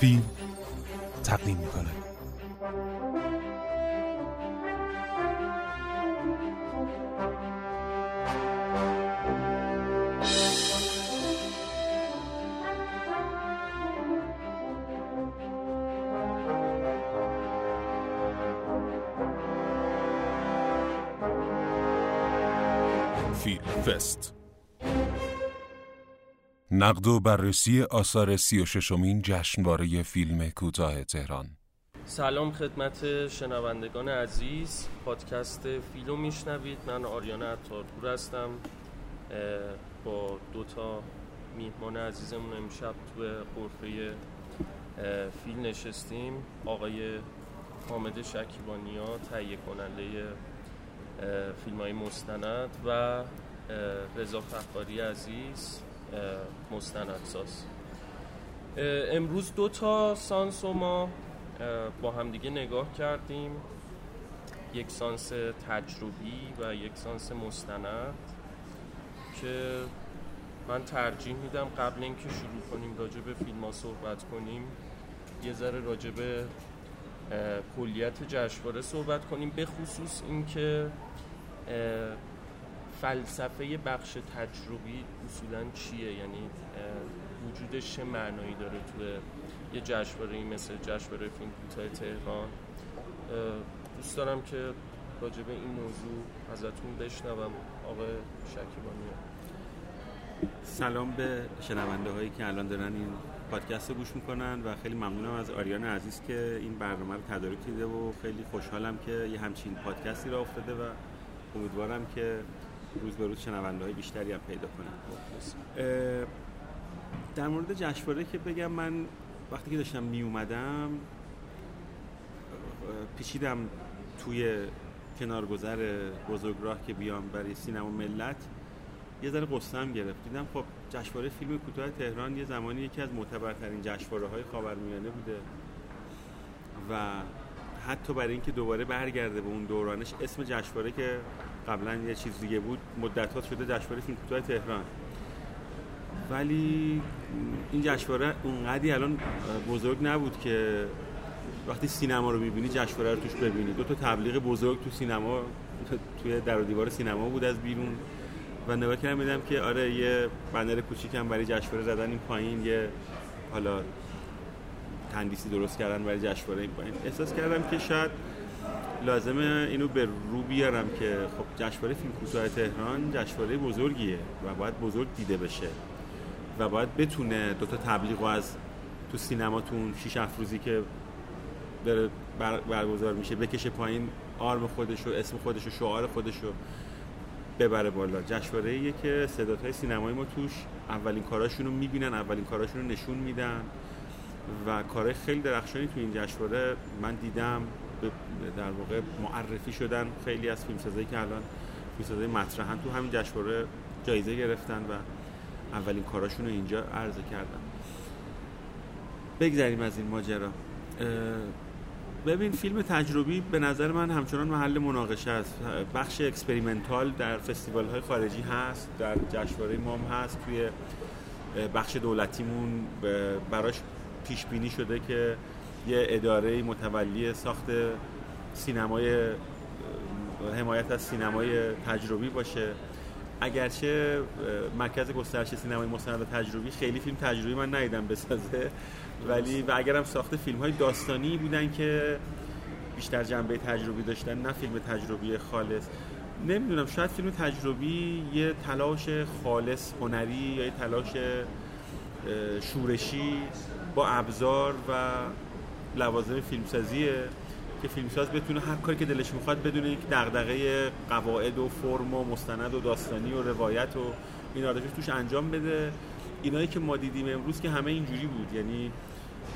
فیلم تقدیم می‌کنه. نقد و بررسی آثار سی و ششمین جشنواره فیلم کوتاه تهران. سلام خدمت شنوندگان عزیز. پادکست فیلم میشنوید. من آریان عطارپور هستم. با دو تا میهمان عزیزمون امشب تو غرفه اه، فیلم نشستیم. آقای حامد شکیبانیا تهیه کننده فیلم های مستند و رضا فخاری عزیز. مستندساز امروز دو تا سانس رو ما با همدیگه نگاه کردیم. یک سانس تجربی و یک سانس مستند که من ترجیح میدم قبل اینکه شروع کنیم راجع به فیلم ها صحبت کنیم یه ذره راجع به کلیت جشنواره صحبت کنیم به خصوص اینکه فلسفه بخش تجربی اصولا چیه؟ یعنی وجودش چه معنایی داره توی یه جشنواره مثل جشنواره فیلم کوتاه تهران؟ دوست دارم که راجع به این موضوع ازتون بشنوم. آقای شکیبانی سلام به شنونده هایی که الان دارن این پادکست رو گوش می‌کنن و خیلی ممنونم از آریان عزیز که این برنامه رو تدارک دیده و خیلی خوشحالم که یه همچین پادکستی را افتاده و امیدوارم که روز به روز شنونده های بیشتری هم پیدا کنم اه، در مورد جشنواره که بگم من وقتی که داشتم می اومدم پیچیدم توی کنارگذر بزرگراه که بیام برای سینما ملت. یه ذره قصم گرفت. دیدم خب جشنواره فیلم کوتاه تهران یه زمانی یکی از معتبرترین جشنواره های خاورمیانه بوده. و حتی برای اینکه دوباره برگرده به اون دورانش اسم جشنواره که قبلا یه چیز دیگه بود. مدتات شده جشنواره فیلم کوتاه تهران. ولی این جشنواره اونقدی الان بزرگ نبود که وقتی سینما رو می‌بینی جشنواره رو توش ببینی. دو تا تبلیغ بزرگ تو سینما توی در و دیوار سینما بود از بیرون. و نگاه کردم دیدم که آره یه بنر کوچیکم برای جشنواره زدن این پایین یه حالا تندیسی درست کردن برای جشنواره این پایین. احساس کردم که شاید لازمه اینو به رو بیارم که خب جشنواره فیلم کوتاه تهران جشنواره بزرگیه و باید بزرگ دیده بشه و باید بتونه دوتا تبلیغ از تو سینماتون شیش افروزی که داره بر- برگزار میشه بکشه پایین آرم خودش و اسم خودش و شعار خودش رو ببره بالا. جشنواره که صداهای سینمایی ما توش اولین کاراشون رو می‌بینن اولین کاراشون نشون میدن و کارهای خیلی درخشانی تو این جشنواره من دیدم. در واقع معرفی شدن خیلی از فیلمسازایی که الان فیلمسازای مطرحن تو همین جشنواره جایزه گرفتن و اولین کاراشون رو اینجا عرضه کردن. بگذریم از این ماجرا. ببین فیلم تجربی به نظر من همچنان محل مناقشه است. بخش experimental در فستیوال های خارجی هست در جشنواره ما هم هست. توی بخش دولتیمون براش پیش بینی شده که یه اداره متولی ساخت سینمای حمایت از سینمای تجربی باشه. اگرچه مرکز گسترش سینمای مستند تجربی خیلی فیلم تجربی من ندیدم بسازه. ولی و اگرم ساخته فیلم های داستانی بودن که بیشتر جنبه تجربی داشتن نه فیلم تجربی خالص. نمی‌دونم شاید فیلم تجربی یه تلاش خالص هنری یا یه تلاش شورشی با ابزار و لوازم فیلمسازیه که فیلمساز بتونه هر کاری که دلش می‌خواد بدون یک دغدغه قواعد و فرم و مستند و داستانی و روایت و این رو توش انجام بده. اینایی که ما دیدیم امروز که همه اینجوری بود یعنی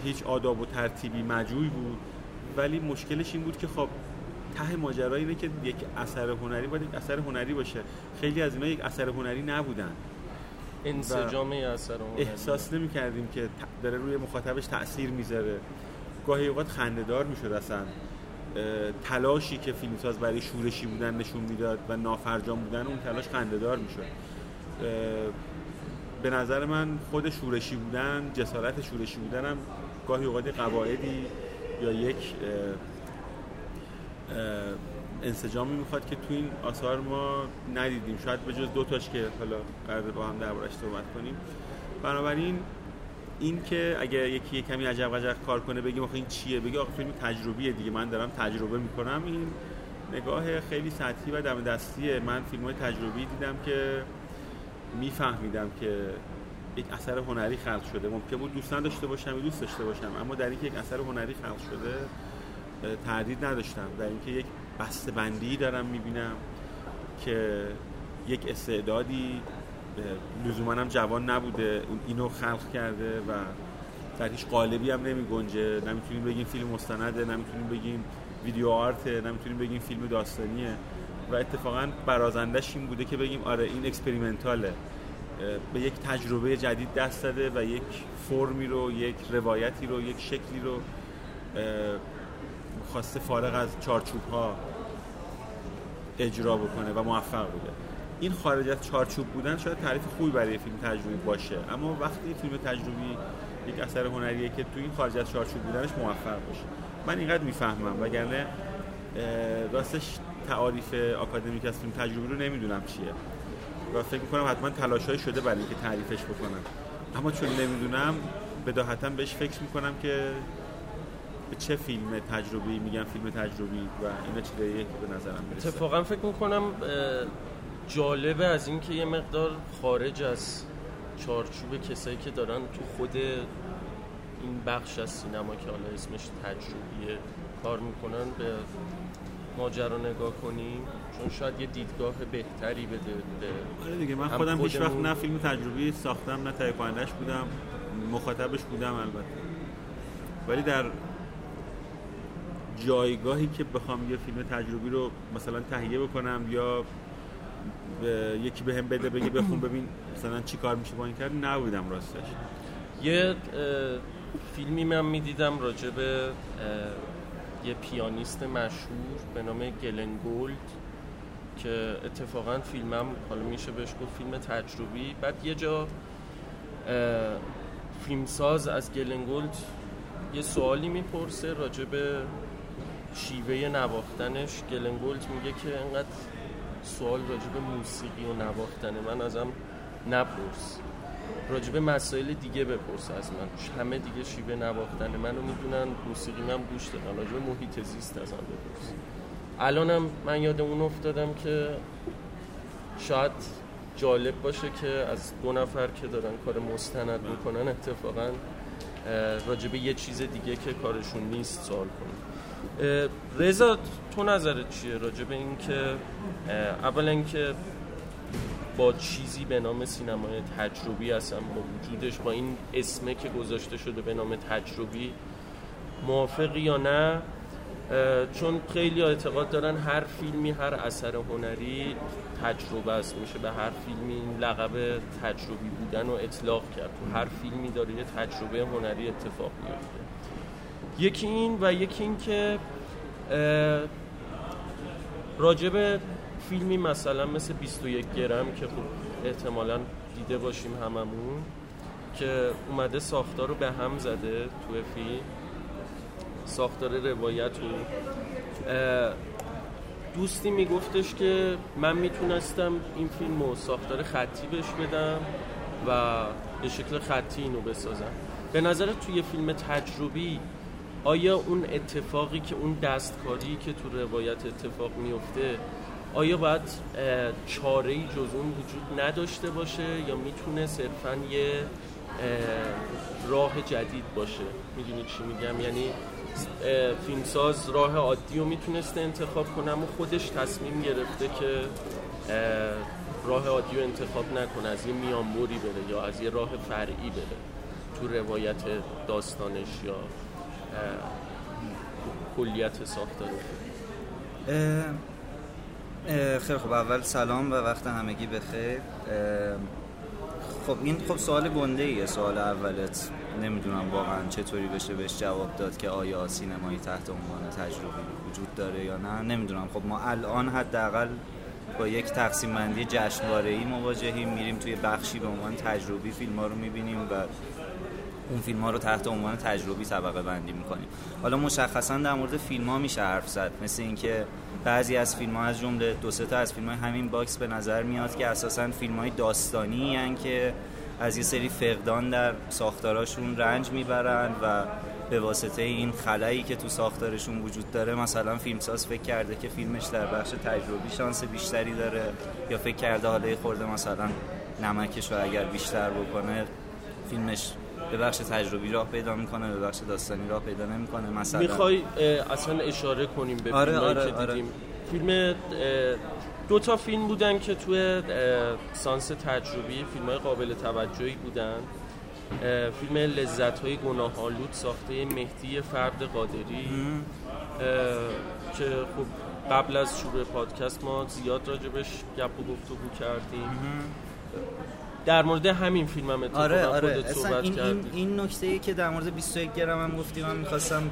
هیچ آداب و ترتیبی مجوی بود. ولی مشکلش این بود که خب ته ماجرا اینه که یک اثر هنری باید یک اثر هنری باشه. خیلی از اینا یک اثر هنری نبودن. انسجام اثر هنری. احساس نمی کردیم که داره روی مخاطبش تاثیر می‌ذاره. گاهی اوقات خندهدار می‌شد اصلا. تلاشی که فیلمساز برای شورشی بودن نشون می‌داد و نافرجام بودن اون تلاش خندهدار می‌شد. به نظر من خود شورشی بودن جسارت شورشی بودن هم گاهی اوقات قواعدی یا یک انسجامی می‌خواد که تو این آثار ما ندیدیم. شاید به جز دو تاش که حالا قرار با هم دربارش صحبت کنیم. بنابراین این که اگه یکی یه کمی عجب عجب کار کنه بگیم آخه این چیه؟ بگی آخه فیلم تجربیه دیگه من دارم تجربه می‌کنم. این نگاه خیلی سطحی و دم دستیه. من فیلم های تجربی دیدم که میفهمیدم که یک اثر هنری خلق شده. ممکن بود دوست نداشته باشم دوست داشته باشم اما در اینکه یک اثر هنری خلق شده تردید نداشتم. در اینکه یک بسته بندی دارم می‌بینم که یک استعدادی لزوما هم جوان نبوده. اینو خلق کرده و در هیچ قالبی هم نمی گنجه. نمی‌تونیم بگیم فیلم مستنده نمی‌تونیم بگیم ویدیو آرته نمی‌تونیم بگیم فیلم داستانیه. و اتفاقا برازندش این بوده که بگیم آره این اکسپریمنتاله. به یک تجربه جدید دست داده و یک فرمی رو یک روایتی رو یک شکلی رو خواسته فارغ از چارچوب ها اجرا بکنه و موفق بوده. این خارج از چارچوب بودن شاید تعریف خوبی برای فیلم تجربی باشه. اما وقتی فیلم تجربی یک اثر هنریه که تو این خارج از چارچوب بودنش موفق باشه. من اینقدر می‌فهمم وگرنه راستش تعاریف آکادمیک از فیلم تجربی رو نمی‌دونم چیه. و فکر می‌کنم حتما تلاشای شده برای اینکه تعریفش بکنم. اما چون نمی‌دونم بداهتا بهش فکر می‌کنم که به چه فیلم تجربی میگن فیلم تجربی و اینا چیزاییه که به نظرم می‌رسه اتفاقا فکر می‌کنم جالبه از اینکه یه مقدار خارج از چارچوب کسایی که دارن تو خود این بخش از سینما که حالا اسمش تجربیه کار می‌کنن به ماجرا نگاه کنیم چون شاید یه دیدگاه بهتری بده به آره دیگه من خودم هیچ وقت نه فیلم تجربی ساختم نه تهیه بودم مخاطبش بودم البته. ولی در جایگاهی که بخوام یه فیلم تجربی رو مثلا تهیه بکنم یا یکی به هم بده بگه بخون ببین مثلا چی کار میشه با این کرد نبودم راستش. یه فیلمی من می‌دیدم راجع به یه پیانیست مشهور به نام گلن گولد که اتفاقا فیلمم حالا میشه بهش گفت فیلم تجربی. بعد یه جا فیلمساز از گلن گولد یه سوالی می‌پرسه راجع به شیوه نواختنش. گلن گولد میگه که انقدر سوال راجع به موسیقی و نواختن من ازم نپرس. راجع به مسائل دیگه بپرس از من. همه دیگه شیوه نواختن منو می‌دونن موسیقی من گوش دادن. راجع به محیط زیست ازم بپرس. الانم من یاد اون افتادم که شاید جالب باشه که از دو نفر که دارن کار مستند می‌کنن اتفاقا راجع به یه چیز دیگه که کارشون نیست سوال کنیم رضا تو نظرت چیه راجع به این که اولا اینکه با چیزی به نام سینمای تجربی اصلا با وجودش با این اسمه که گذاشته شده به نام تجربی موافقی یا نه؟ چون خیلی اعتقاد دارن هر فیلمی هر اثر هنری تجربه است. میشه به هر فیلمی این لقب تجربی بودن و اطلاق کرد. هر فیلمی داره یه تجربه هنری اتفاق میفته. یکی این و یکی این که راجب فیلمی مثلا مثل 21 گرم که خب احتمالا دیده باشیم هممون که اومده ساختار رو به هم زده تو فیلم. ساختار روایت و دوستی میگفتش که من می‌تونستم این فیلم رو ساختار خطی بهش بدم و به شکل خطی اینو بسازم. به نظر توی فیلم تجربی آیا اون اتفاقی که اون دستکاری که تو روایت اتفاق میفته آیا باید چاره ای جز اون وجود نداشته باشه یا می‌تونه صرفا یه راه جدید باشه؟ می‌دونی چی میگم؟ یعنی فیلمساز راه عادی رو می‌تونسته انتخاب کنه اما خودش تصمیم گرفته که راه عادی رو انتخاب نکنه از یه میانبوری بره یا از یه راه فرعی بره تو روایت داستانش یا کلیت ساختار خیلی خب اول سلام و وقت همگی بخیر. خب این خب سوال گنده ایه سوال اولت. نمی‌دونم واقعا چطوری بشه بهش جواب داد که آیا سینمایی تحت عنوان تجربی وجود داره یا نه. نمی‌دونم. خب ما الان حداقل با یک تقسیم بندی جشنواره‌ای مواجهیم. میریم توی بخشی به عنوان تجربی فیلم ها رو می‌بینیم و اون فیلم ها رو تحت عنوان تجربی طبقه بندی می‌کنیم. حالا مشخصا در مورد فیلم ها میشه حرف زد. مثل اینکه بعضی از فیلم ها از جمله دو تا از فیلم های همین box به نظر میاد که اساسا فیلم های داستانی هن که از یه سری فقدان در ساختاراشون رنج می‌برن و به واسطه این خلایی که تو ساختارشون وجود داره مثلا فیلمساز فکر کرده که فیلمش در بخش تجربی شانس بیشتری داره یا فکر کرده حالا خورده مثلا نمکش رو اگر بیشتر بکنه فیلمش به بخش تجربی راه پیدا می‌کنه به بخش داستانی راه پیدا نمی‌کنه. مثلا می‌خوای اصلا اشاره کنیم به آره فیلمایی آره که آره. دیدیم. فیلم دو تا فیلم بودن که توی سانس تجربی فیلم های قابل توجهی بودن. فیلم لذت های گناه آلود ساخته مهدی فرد قادری. که خب قبل از شروع پادکست ما زیاد راجبش گپ و گفتگو کردیم. در مورد همین فیلم هم اتفاقا آره آره. خودت صحبت این, این, کردی. این نکته ای که در مورد 21 گرم هم گفتیم من می‌خواستم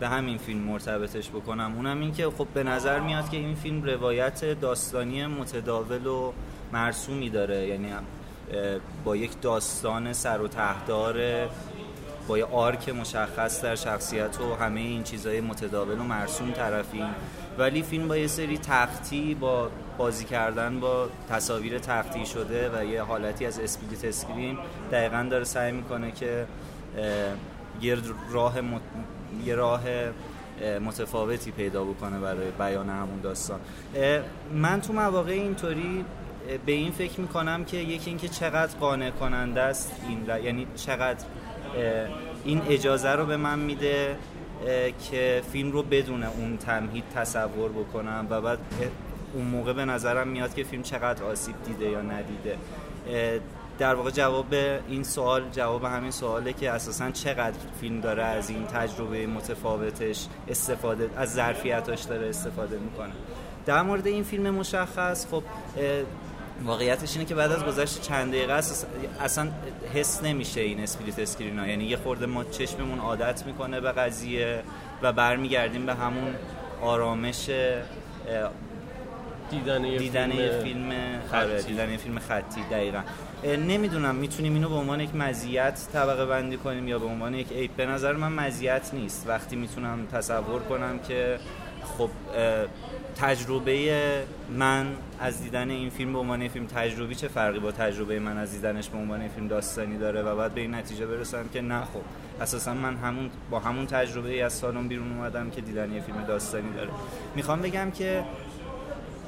به همین فیلم مرتبطش بکنم. اونم این که خب به نظر میاد که این فیلم روایت داستانی متداول و مرسومی داره. یعنی با یک داستان سر و تهدار با یه آرک مشخص در شخصیت و همه این چیزهای متداول و مرسوم طرفیم ولی فیلم با یه سری تختی با بازی کردن با تصاویر تختی شده و یه حالتی از split screen دقیقا داره سعی می‌کنه که یه راه مت... یه راه متفاوتی پیدا بکنه برای بیان همون داستان. من تو مواقع اینطوری به این فکر می‌کنم که یکی اینکه چقدر قانع کننده است این را... یعنی چقدر این اجازه رو به من میده که فیلم رو بدون اون تمهید تصور بکنم و بعد اون موقع به نظرم میاد که فیلم چقدر آسیب دیده یا ندیده. در واقع جواب این سوال جواب همین سواله که اساسا چقدر فیلم داره از این تجربه متفاوتش استفاده از ظرفیتاش داره استفاده می‌کنه. در مورد این فیلم مشخص خب واقعیتش اینه که بعد از گذشت چند دقیقه اصلا حس نمیشه این split screen ها یعنی یه خورده ما چشممون عادت می‌کنه به قضیه و برمیگردیم به همون آرامش دیدن یه دیدن فیلم, یه فیلم خطی. دیدن یه فیلم خطی دقیقا. نمی‌دونم می‌تونیم اینو به عنوان یک مزیت طبقه بندی کنیم یا به عنوان یک عیب؟ به نظر من مزیت نیست. وقتی می‌تونم تصور کنم که خب تجربه من از دیدن این فیلم به عنوان فیلم تجربی چه فرقی با تجربه من از دیدنش به عنوان فیلم داستانی داره و بعد به این نتیجه برسم که نه خب. اساسا من همون با همون تجربه ای از سالن بیرون اومدم که دیدن یه فیلم داستانی داره. می‌خوام بگم که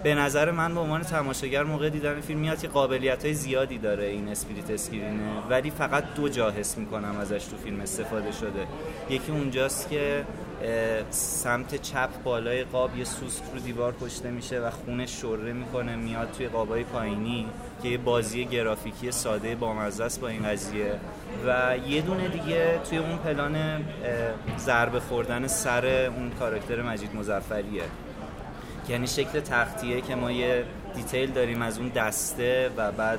به نظر من به عنوان تماشاگر موقع دیدن فیلم میاد که قابلیت های زیادی داره این اسپریت اسکرینه ولی فقط دو جا حس می‌کنم ازش تو فیلم استفاده شده. یکی اونجاست که سمت چپ بالای قاب یه سوسک رو دیوار پشته میشه و خونش شره می‌کنه میاد توی قابای پایینی که یه بازی گرافیکی ساده بامزه است با این قضیه. و یه دونه دیگه توی اون پلان ضربه خوردن سر اون کاراکتر مجید مزفریه یعنی شکل تختیه که ما یه دیتیل داریم از اون دسته و بعد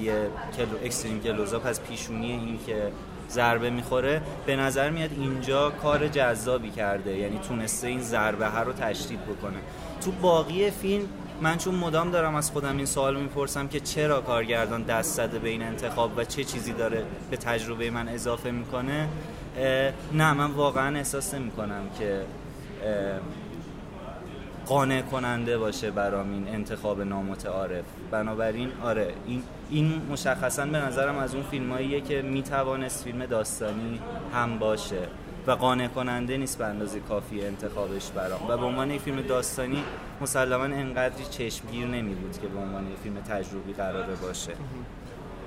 یه کلو اکستریم کلوزاپ از پیشونی این که ضربه می‌خوره. به نظر میاد اینجا کار جذابی کرده یعنی تونسته این ضربه ها رو تشدید بکنه. تو باقی فیلم من چون مدام دارم از خودم این سوال می‌پرسم که چرا کارگردان دست زده به این انتخاب و چه چیزی داره به تجربه من اضافه می‌کنه نه من واقعا احساس نمی‌کنم که قانع کننده باشه برام این انتخاب نامتعارف. بنابراین آره این این مشخصا به نظرم از اون فیلماییه که می‌توانست فیلم داستانی هم باشه و قانع کننده نیست به اندازه کافی انتخابش برام. و به عنوان یک فیلم داستانی مسلما انقدری چشمگیر نمی بود که به عنوان یک فیلم تجربی قراره باشه.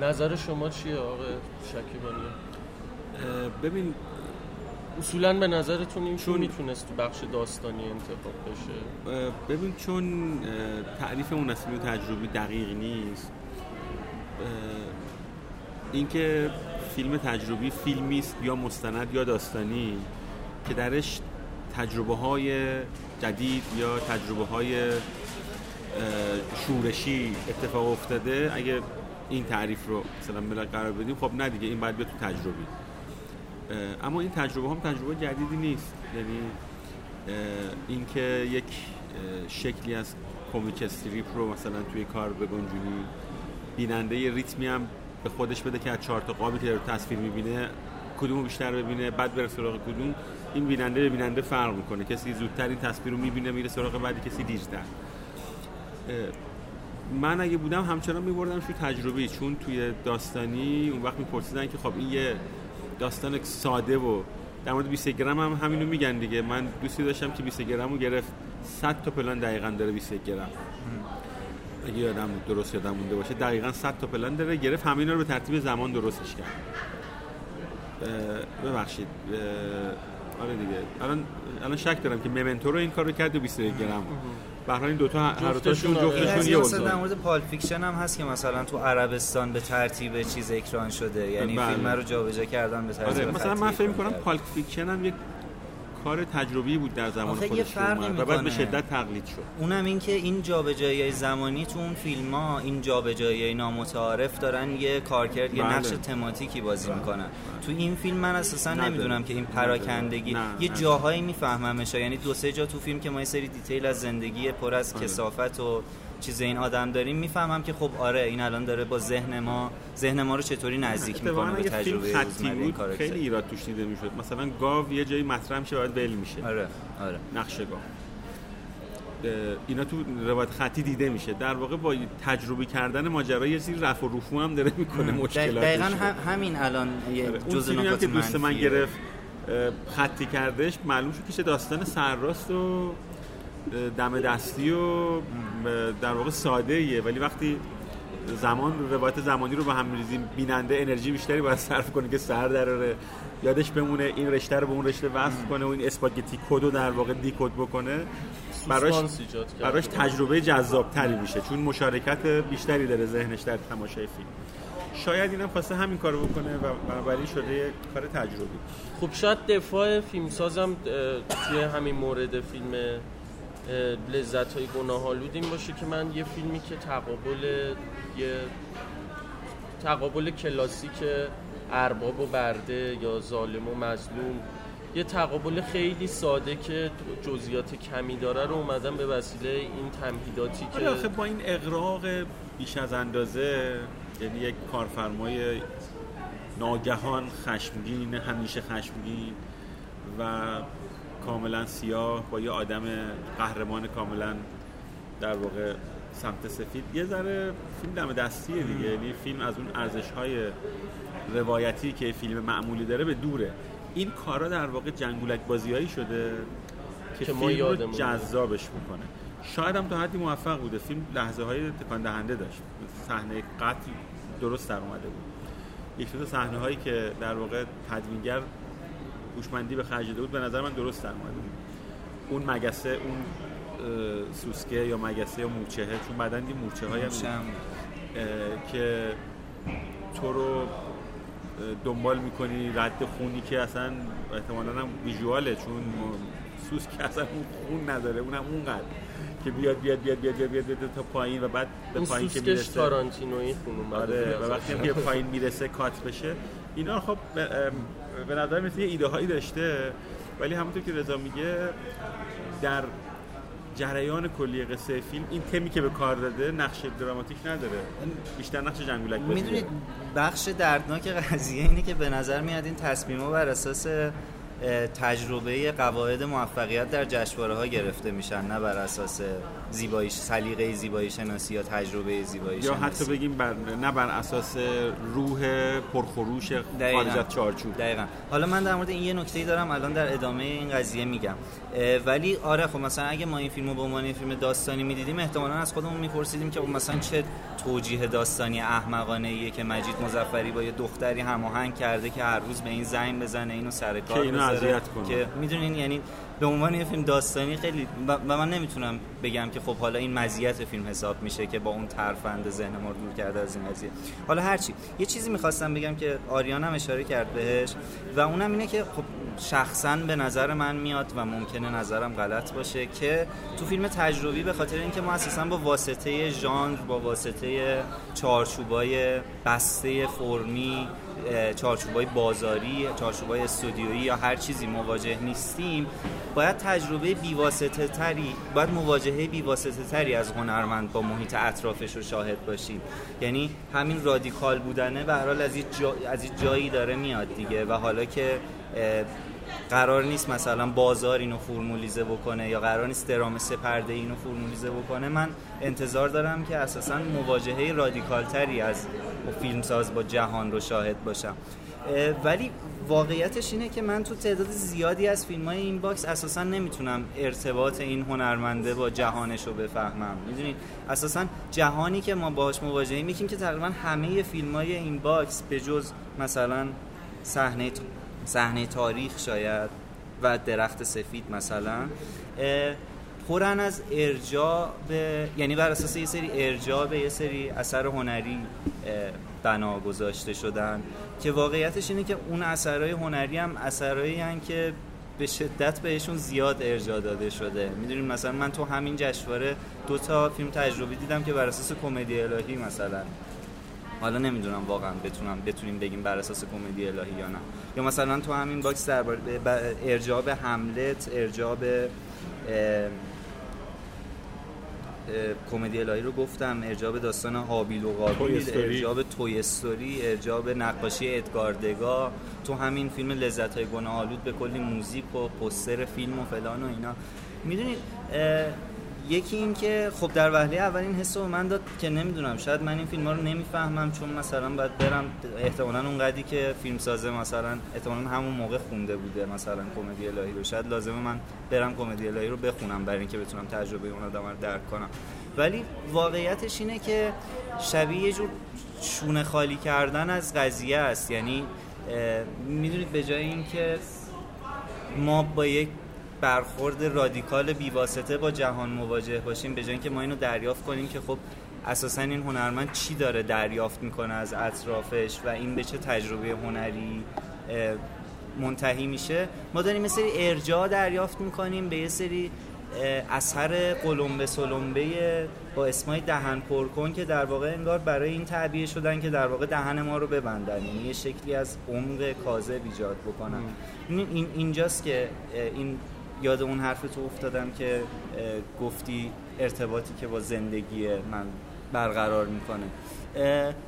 نظر شما چیه آقای شکیبانی؟ ببین اصولا به نظرتون این چون می‌تونست تو بخش داستانی انتخاب بشه؟ ببین چون تعریف اون تجربی دقیق نیست. اینکه فیلم تجربی فیلمی است یا مستند یا داستانی که درش تجربه های جدید یا تجربه های شورشی اتفاق افتاده اگه این تعریف رو مثلا قرار بدیم خب نه دیگه این باید بیاد تو تجربی. اما این تجربه هم تجربه جدیدی نیست. یعنی اینکه یک شکلی از کمیک استریپ رو مثلا توی کار بگنجونی بیننده یه ریتمی هم به خودش بده که از چهار تا قابی که تصویر می‌بینه کدومو بیشتر ببینه بعد بره سراغ کدوم این بیننده بیننده فرق می‌کنه. کسی زودتر این تصویر رو می‌بینه میره سراغ بعدی کسی دیرتر. من اگه بودم همچنان میبردم شو تجربی چون توی داستانی اون وقت میپرسیدن که خب این یه داستان ساده و در مورد 20 گرم هم همینو میگن دیگه. من دوستی داشتم که 20 گرم رو گرفت. 100 تا پلان دقیقا داره 20 گرم. اگه یادم درست یادم مونده باشه دقیقا 100 تا پلان داره گرفت. همین رو به ترتیب زمان درستش کرد. ببخشید. آره دیگه. الان الان شک دارم که ممنتو رو این کارو کرد و 21 گرم به این دو تا هر تاشون جفتشون یه مثلا در مورد Pulp Fiction هم هست که مثلا تو عربستان به ترتیب چیز اکران شده یعنی بله. فیلم رو جابجا کردن به ترتیب آره. مثلا من فکر می‌کنم Pulp Fiction هم یک کار تجربی بود در زمان خودش و بعد به شدت تقلید شد اونم این که این جابجایی زمانی تو اون فیلم ها این جابجایی نامتعارف دارن یه کارکرد یه بله. نقش تماتیکی بازی بله. می‌کنن تو این فیلم من اساسا نمی‌دونم که این پراکندگی نه. یه جاهایی میفهممش یعنی دو سه جا تو فیلم که ما یه سری detail از زندگی پر از آره. کثافت و چیز این آدم داریم می‌فهمم که خب آره این الان داره با ذهن ما ذهن ما رو چطوری نزدیک می‌کنه به تجربه بود خیلی ایراد توش دیده می‌شد. مثلا گاو یه جایی مطرح میشه باید ول میشه. آره آره. نقشه گاو. اینا تو روایت خطی دیده میشه. در واقع با تجربه کردن ماجرا یه سری رفع و رفو هم داره می‌کنه مشکلات دقیقا همین الان یه آره. جزء نکات که دوست من گرفت خطی کردش معلوم شد که داستان سرراست و دم دستی و در واقع ساده ایه ولی وقتی زمان روایت زمانی رو با هم میریزیم بیننده انرژی بیشتری باید صرف کنه که سر دراره. یادش بمونه این رشته رو به اون رشته وصل کنه و این اسپاگتی کد رو در واقع دیکد بکنه. براش براش تجربه جذاب تری میشه چون مشارکت بیشتری داره ذهنش در تماشای فیلم. شاید اینم خواسته همین کارو بکنه و بنابراین شده کار تجربی. خب شاید دفاع فیلمسازم توی همین مورد فیلم لذت های گناهالود این باشه که من یه فیلمی که تقابل یه تقابل کلاسیک ارباب و برده یا ظالم و مظلوم یه تقابل خیلی ساده که جزئیات کمی داره رو اومدم به وسیله این تمهیداتی که آره با این اقراق بیش از اندازه یعنی یک کارفرمای ناگهان خشمگین همیشه خشمگین و کاملا سیاه با یه آدم قهرمان کاملا در واقع سمت سفید. یه ذره فیلم دم دستیه دیگه. یعنی فیلم از اون ارزش های روایتی که فیلم معمولی داره به دوره. این کارا در واقع جنگولک بازیایی شده که, که فیلم رو جذابش می‌کنه. شاید هم تا حدی موفق بوده. فیلم لحظه های تکان دهنده داشت. صحنه قتل درست در اومده بود. یک صحنه هایی که در واقع تدوینگر هوشمندی به خرج داده بود به نظر من درست در اومده اون مگسه اون سوسکه یا مگسه یا مورچه چون بعدا این مورچه های هم که تو رو دنبال می‌کنی رد خونی که اصلا احتمالا هم ویژواله چون سوسکه اصلا اون خون نداره اونم اونقدر که بیاد بیاد بیاد بیاد بیاد, بیاد, بیاد تا پایین و بعد به پایین که می‌رسه. تارانتینویی خون آره و وقتی که پایین می‌رسه کات بشه. اینا خب به نظر مثل یه ایده هایی داشته ولی همونطور که رضا میگه در جریان کلی قصه فیلم این تمی که به کار داده نقش دراماتیک نداره. بیشتر نقش جنگولک می‌دونید بخش دردناک قضیه اینه که به نظر میاد این تصمیما بر اساس تجربه قواعد موفقیت در جشنواره ها گرفته میشن نه بر اساس زیبایی سلیقه زیبایی شناسی یا تجربه زیبایی یا حتی بگیم بر نه بر اساس روح پرخروش خارج از چارچوب. دقیقاً. حالا من در مورد این یه نکته دارم الان در ادامه این قضیه میگم. ولی آره خب مثلا اگه ما این فیلمو به عنوان فیلم داستانی می‌دیدیم احتمالاً از خودمون میپرسیدیم که خب مثلا چه توجیه داستانی احمقانه ایه که مجید مزفری با یه دختری هماهنگ کرده که هر روز به این زنگ بزنه اینو سر کار که اینو کنه. که می‌دونین یعنی به عنوان یه فیلم داستانی خیلی و من نمی‌تونم بگم که خب حالا این مزیت فیلم حساب میشه که با اون ترفند ذهن ما دور کرده از این قضیه. حالا هرچی یه چیزی می‌خواستم بگم که آریان هم اشاره کرد بهش و اونم اینه که خب شخصا به نظر من میاد و ممکنه نظرم غلط باشه که تو فیلم تجربی به خاطر اینکه ما اساسا با واسطه ژانر با واسطه چارچوبای بسته فرمی چارچوبای بازاری چارچوبای استودیویی یا هر چیزی مواجه نیستیم باید تجربه بیواسطه تری باید مواجهه بیواسطه تری از هنرمند با محیط اطرافش رو شاهد باشیم. یعنی همین رادیکال بودنه به حال از جا... از جایی داره میاد دیگه و حالا که قرار نیست مثلا بازار اینو فرمولیزه بکنه یا قرار نیست درام سپرده اینو فرمولیزه بکنه. من انتظار دارم که اساسا مواجهه رادیکال تری از فیلمساز با جهان رو شاهد باشم. ولی واقعیتش اینه که من تو تعداد زیادی از فیلم های این box اساسا نمی‌تونم ارتباط این هنرمنده با جهانش رو بفهمم. می‌دونید؟ اساسا جهانی که ما باهاش مواجهه می‌کنیم که تقریبا همه فیلم های این box به جز مثلا صحنه صحنه تاریخ شاید و درخت سفید مثلا پرن از ارجاع به یعنی بر اساس یه سری ارجاع به یه سری اثر هنری بنا گذاشته شدن که واقعیتش اینه که اون اثرهای هنری هم اثرهایی هن که به شدت بهشون زیاد ارجاع داده شده. می‌دونیم مثلا من تو همین جشنواره دو تا فیلم تجربی دیدم که بر اساس کمدی الهی مثلا. حالا نمی‌دونم واقعا بتونم بتونیم بگیم بر اساس کمدی الهی یا نه. یا مثلا تو همین box در ارجاع به هملت ارجاع به کمدی الهی رو گفتم ارجاع به داستان هابیل و قابیل ارجاع به توی استوری ارجاع به نقاشی ادگاردگا تو همین فیلم لذت های گناه آلود به کلی موزیک و پستر فیلم و فلان و اینا. می‌دونید یکی این که خب در وهله اول این حس من داد که نمی‌دونم شاید من این فیلم ها رو نمی‌فهمم چون مثلا باید برم احتمالا اون قدی که فیلم سازه مثلا احتمالا همون موقع خونده بوده مثلا کمدی الهی رو. شاید لازمه من برم کمدی الهی رو بخونم برای اینکه بتونم تجربه اون آدم رو درک کنم. ولی واقعیتش اینه که شبیه یه جور شونه خالی کردن از قضیه است. یعنی می‌دونید به جای اینکه ما با یک برخورد رادیکال بیواسطه با جهان مواجه باشیم به جای اینکه ما اینو دریافت کنیم که خب اساسا این هنرمند چی داره دریافت می‌کنه از اطرافش و این به چه تجربه هنری منتهی میشه. ما داریم یه سری ارجاع دریافت می‌کنیم به یه سری اثر قلمبه سلمبه با اسمای دهن پرکن که در واقع انگار برای این تعبیه شدن که در واقع دهن ما رو ببندن. یعنی یه شکلی از عمق کاذب ایجاد بکنن. این اینجاست که این یاد اون حرف تو افتادم که گفتی ارتباطی که با زندگی من برقرار می‌کنه.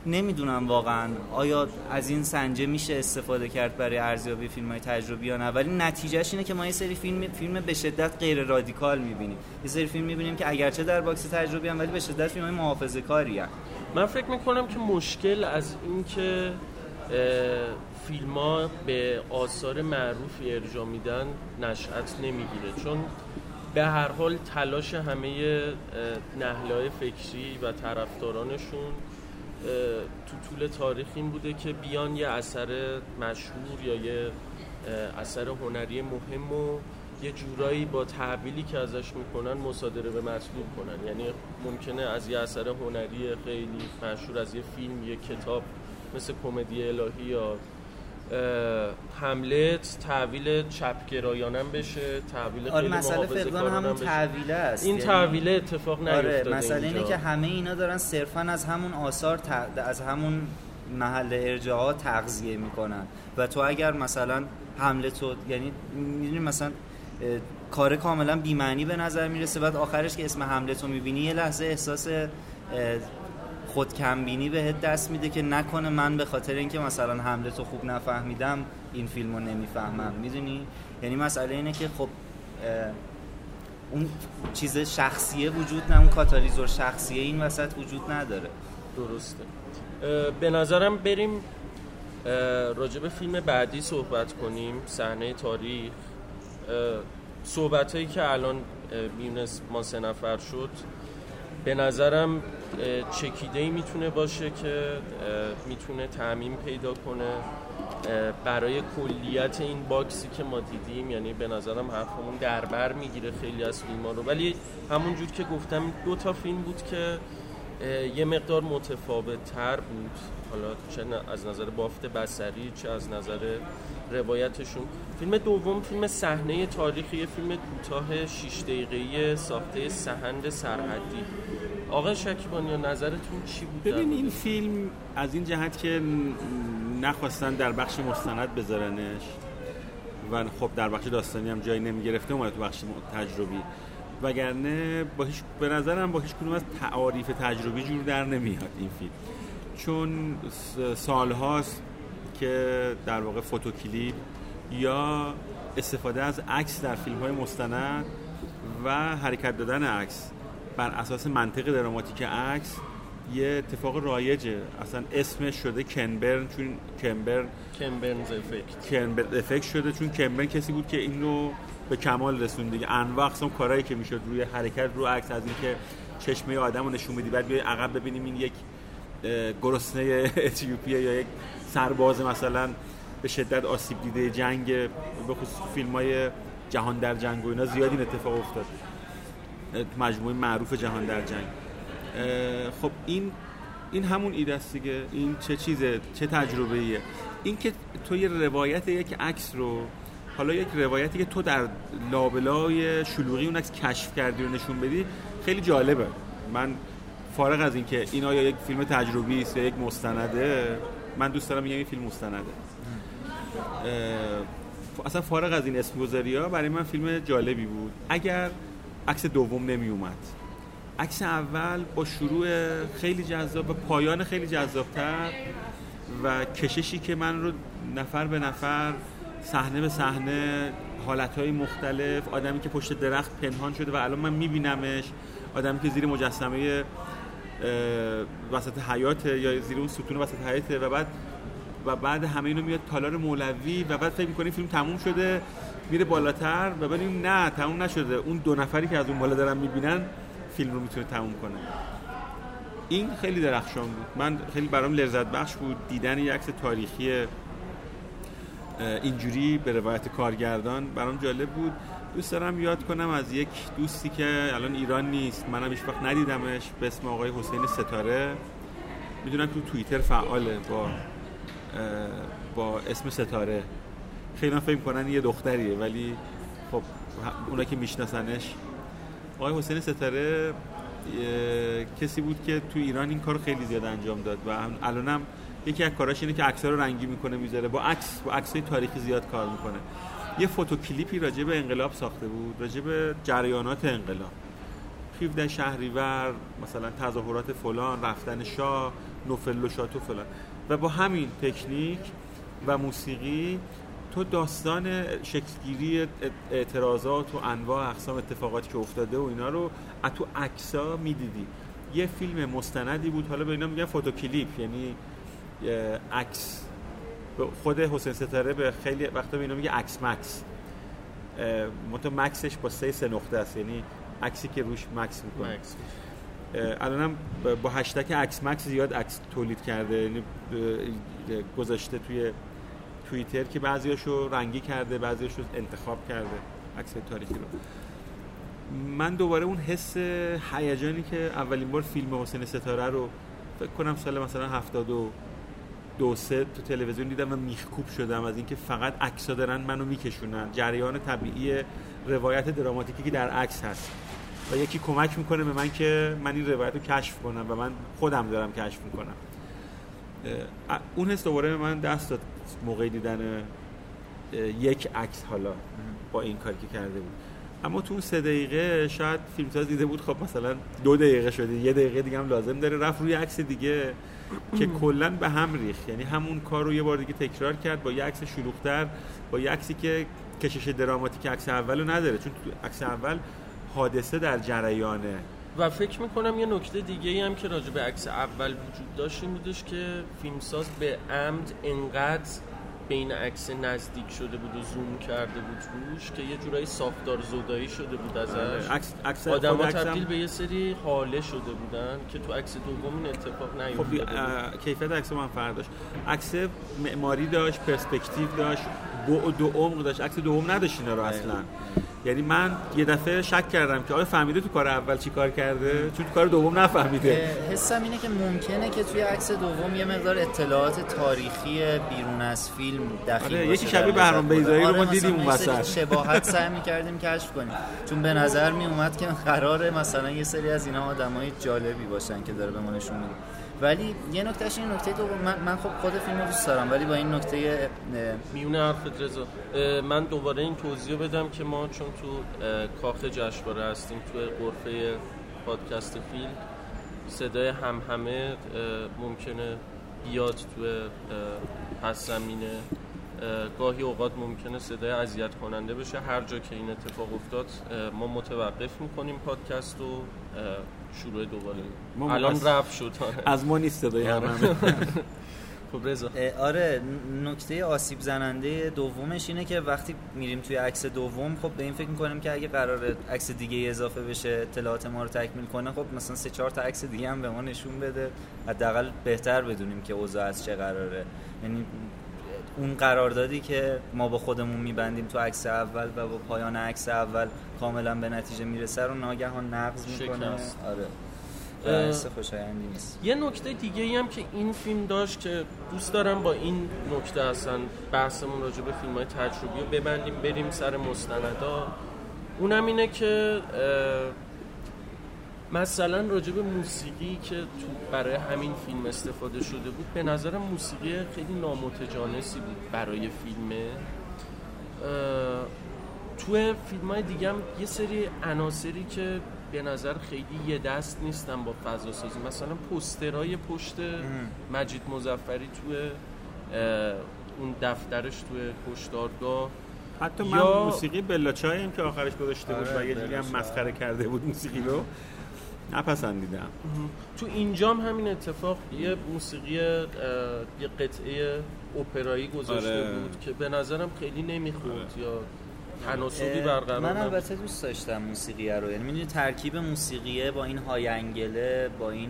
نمی‌دونم واقعا. آیا از این سنجه میشه استفاده کرد برای ارزیابی فیلم های تجربی یا نه؟ ولی نتیجهش اینه که ما یه سری فیلم فیلم به شدت غیر رادیکال می‌بینیم. یه سری فیلم می‌بینیم که اگرچه در box تجربی هن ولی به شدت فیلم های محافظه کاری هن. من فکر می‌کنم که مشکل از این که فیلم ها به آثار معروفی ارجاع میدن نشأت نمی‌گیره. چون به هر حال تلاش همه نهلای فکری و طرفدارانشون تو طول تاریخ این بوده که بیان یه اثر مشهور یا یه اثر هنری مهم و یه جورایی با تحویلی که ازش می‌کنن مصادره به مطلوب کنن. یعنی ممکنه از یه اثر هنری خیلی مشهور از یه فیلم یه کتاب مثل کمدی الهی یا حملت تحویل چپگرایانم بشه تحویل آره مسئله فقدان همون تحویله است. این یعنی اتفاق نیفتاده آره مسئله اینه که همه اینا دارن صرفا از همون آثار از همون محل ارجاعات تغذیه می‌کنن. و تو اگر مثلا حمله تو یعنی می‌دونی مثلا کار کاملا بیمعنی به نظر می‌رسه بعد آخرش که اسم حمله تو می‌بینی یه لحظه احساس خود کمبینی بهت دست میده که نکنه من به خاطر اینکه مثلا حمله تو خوب نفهمیدم این فیلم رو نمی‌فهمم. می‌دونی؟ یعنی مسئله اینه که خب اون چیز شخصیه وجود نه اون کاتالیزور شخصیه این وسط وجود نداره. درسته. به نظرم بریم راجب فیلم بعدی صحبت کنیم صحنه تاریخ. صحبت هایی که الان میونه ما سه نفر شد به نظرم چکیده ای می‌تونه باشه که می‌تونه تعمین پیدا کنه. برای کلیت این باکسی که ما دیدیم یعنی به نظرم حرفمون دربر می‌گیره خیلی از فیلم رو. ولی همونجور که گفتم دو تا فیلم بود که یه مقدار متفاوت تر بود. حالا چه از نظر بافت بسری چه از نظر روایتشون. فیلم دوم فیلم صحنه تاریخی فیلم کوتاه 6 دقیقه‌ای ساخته سهند سرحدی. آقا شکیبانی نظرتون چی بود؟ ببین این فیلم از این جهت که نخواستن در بخش مستند بذارنش و خب در بخش داستانی هم جایی نمی گرفته اومد تو بخش تجربی. وگرنه با هیچ به نظرم با هیچ کنون از تعاریف تجربی جور در نمیاد این فیلم. چون سال هاست که در واقع فوتوکلیپ یا استفاده از عکس در فیلم های مستند و حرکت دادن عکس بر اساس منطق دراماتیک عکس یه اتفاق رایجه. اصلا اسمش شده کنبرن چون کنبرن کنبرنز افکت کنبرن افکت شده چون کنبرن کسی بود که این رو به کمال رسون دیگه. انواع اقسام کارهایی که می‌شد روی حرکت رو عکس از اینکه چشمه آدم رو نشون بدی بعد بیای عقب ببینیم این یک گرسنه اتیوپیه یا یک سرباز مثلا به شدت آسیب دیده جنگ به خصوص فیلم های جهان در جنگ و اینا زیاد این اتفاق افتاد. مجموعه معروف جهان در جنگ. خب این این همون ایده است دیگه. این چه چیزه؟ چه تجربه ایه این که تو یه روایت یک عکس رو حالا یک روایتی که تو در لابلای شلوغی اون عکس کشف کردی و نشون بدی خیلی جالبه. من فارغ از اینکه این آیا یک فیلم تجربی است یا یک مستنده من دوست دارم این فیلم مستنده. اصلا فارغ از این اسم ها برای من فیلم جالبی بود. اگر عکس دوم نمی اومد عکس اول با شروع خیلی جذاب و پایان خیلی جذابتر و کششی که من رو نفر به نفر صحنه به صحنه حالتهای مختلف آدمی که پشت درخت پنهان شده و الان من میبینمش آدمی که زیر مجسمه وسط حیات یا زیر اون ستون وسط حیاته و بعد و بعد همه اینو میاد تالار مولوی و بعد فکر می‌کنیم فیلم تموم شده میره بالاتر و ببینیم نه تموم نشده. اون دو نفری که از اون بالا دارن می‌بینن فیلم رو می‌تونه تموم کنه. این خیلی درخشان بود. من خیلی برام لذت بخش بود. دیدن یک عکس تاریخی اینجوری به روایت کارگردان برام جالب بود. دوست دارم یاد کنم از یک دوستی که الان ایران نیست. منم هیچ وقت ندیدمش. به اسم آقای حسین ستاره. می‌دونم تو توییتر فعاله با با اسم ستاره. خیلی فکر کنن یه دختریه ولی خب اونا که میشناسنش. آقای حسین ستاره کسی بود که تو ایران این کار خیلی زیاد انجام داد و الانم یکی از کاراش اینه که عکس‌ها رو رنگی می‌کنه می‌ذاره. با عکس با عکسای تاریخی زیاد کار می‌کنه. یه فوتوکلیپی راجع به انقلاب ساخته بود راجع به جریانات انقلاب. 17 شهریور مثلا تظاهرات فلان رفتن شاه نوفل و شاتو فلان. و با همین تکنیک و موسیقی تو داستان شکلگیری اعتراضات و انواع اقسام اتفاقاتی که افتاده و اینا رو از تو عکسا می‌دیدی. یه فیلم مستندی بود حالا به اینا میگن فوتوکلیپ یعنی عکس. خود حسین ستاره به خیلی وقتا به اینا میگه عکس مکس. متو مکسش با سه سه نقطه است. یعنی عکسی که روش مکس می‌کنه. الانم با هشتگ عکس مکس زیاد عکس تولید کرده. یعنی گذاشته توی توییتر که بعضیاشو رنگی کرده بعضیاشو انتخاب کرده. عکس تاریخی رو. من دوباره اون حس هیجانی که اولین بار فیلم حسین ستاره رو فکر کنم سال مثلا 72 دو سه تو تلویزیون دیدم و میخکوب شدم از اینکه فقط عکسا دارن منو میکشونن. جریان طبیعی روایت دراماتیکی که در عکس هست. و یکی کمک می‌کنه به من که من این روایت رو کشف کنم و من خودم دارم کشف می‌کنم. اون حس دوباره به من دست داد موقع دیدن یک عکس حالا با این کاری که کرده بود. اما تو اون سه دقیقه شاید فیلمساز دیده بود خب مثلا دو دقیقه شده یه دقیقه دیگه هم لازم داره. رفت روی عکس دیگه. که کلا به هم ریخت. یعنی همون کار رو یه بار دیگه تکرار کرد با یه عکس شلوغ‌تر با یه عکسی که کشش دراماتیک عکس اولو نداره. چون تو عکس اول حادثه در جریانه و فکر می‌کنم یه نکته دیگه هم که راجع به عکس اول وجود داشت این بودش که فیلمساز به عمد انقدر بین عکس نزدیک شده بود و زوم کرده بود روش که یه جورایی ساختار زودایی شده بود ازش. آره، عکس عکس آدم تبدیل به یه سری حاله شده بودن که تو عکس دوم این اتفاق نیفتاده خب کیفیت عکس من فرق داشت. عکس معماری داشت پرسپکتیو داشت بعد و عمق داشت. عکس دوم نداشت اینا رو اصلا. یعنی من یه دفعه شک کردم که آیا فهمیده تو کار اول چی کار کرده؟ چون تو کار دوم نفهمیده. حسم اینه که ممکنه که توی عکس دوم یه مقدار اطلاعات تاریخی بیرون از فیلم دخیل آره یکی شبیه بهرام بیزایی رو ما دیدیم اون وسط شباهت سعی می‌کردیم کشف کنیم. چون به نظر می اومد که قراره مثلا یه سری از اینا آدمای جالبی باشن که داره به ما نشون میده. ولی یه نکتهش این نکته دوم من, من خب خود فیلم دوست دارم ولی با این نکته میون حرفت رضا. من دوباره این توضیح بدم که ما چون تو کاخ جشنواره هستیم تو غرفه پادکست فیلم صدای هم همه ممکنه بیاد تو پس زمینه. گاهی اوقات ممکنه صدای اذیت کننده بشه. هر جا که این اتفاق افتاد ما متوقف می‌کنیم پادکست و شروع دوباره. الان رفت شد. از ما نیست صدای آره. خب رضا. آره نکته آسیب زننده دومش اینه که وقتی میریم توی عکس دوم خب به این فکر می‌کنیم که اگه قرار عکس دیگه اضافه بشه اطلاعات ما رو تکمیل کنه خب مثلا سه چهار تا عکس دیگه هم به ما نشون بده. حداقل بهتر بدونیم که اوضاع از چه قراره. یعنی اون قراردادی که ما با خودمون میبندیم تو عکس اول و با پایان عکس اول کاملا به نتیجه می‌رسه رو ناگهان نقض می‌کنه. آره. خوشایندی نیست. یه نکته دیگه ای هم که این فیلم داشت که دوست دارم با این نکته اصلا بحثمون راجع به فیلم های تجربی رو ببندیم بریم سر مستندا. اونم اینه که مثلا راجع به موسیقی که تو برای همین فیلم استفاده شده بود به نظر موسیقی خیلی نامتجانسی بود برای فیلم. تو فیلم های دیگه هم یه سری عناصری که به نظر خیلی یه دست نیستن با فضا سازی. مثلا پوسترای پشت مجید مزفری تو اون دفترش تو کشتارگاه حتی من یا... موسیقی بلاچای هم که آخرش گذاشته بود و یه جوری هم مسخره کرده بود موسیقی رو. نپسندیدم تو اینجام همین اتفاق یه موسیقی یه قطعه اپرایی گذاشته آره. بود که به نظرم خیلی نمی‌خورد آره. یا تناسبی برقرار من البته دوست داشتم موسیقی رو یعنی می‌دونی ترکیب موسیقیه با این هاینگله با این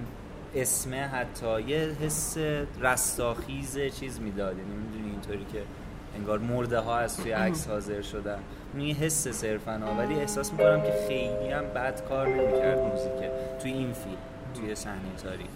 اسمه حتی یه حس رستاخیز چیز می‌داد یعنی می‌دونی اینطوری که انگار مرده ها از توی عکس حاضر شدن. این حس صرفا ولی احساس می‌کنم که خیلی هم بد کار نمی‌کرد موزیک توی این فیلم توی صحنه تاریخ.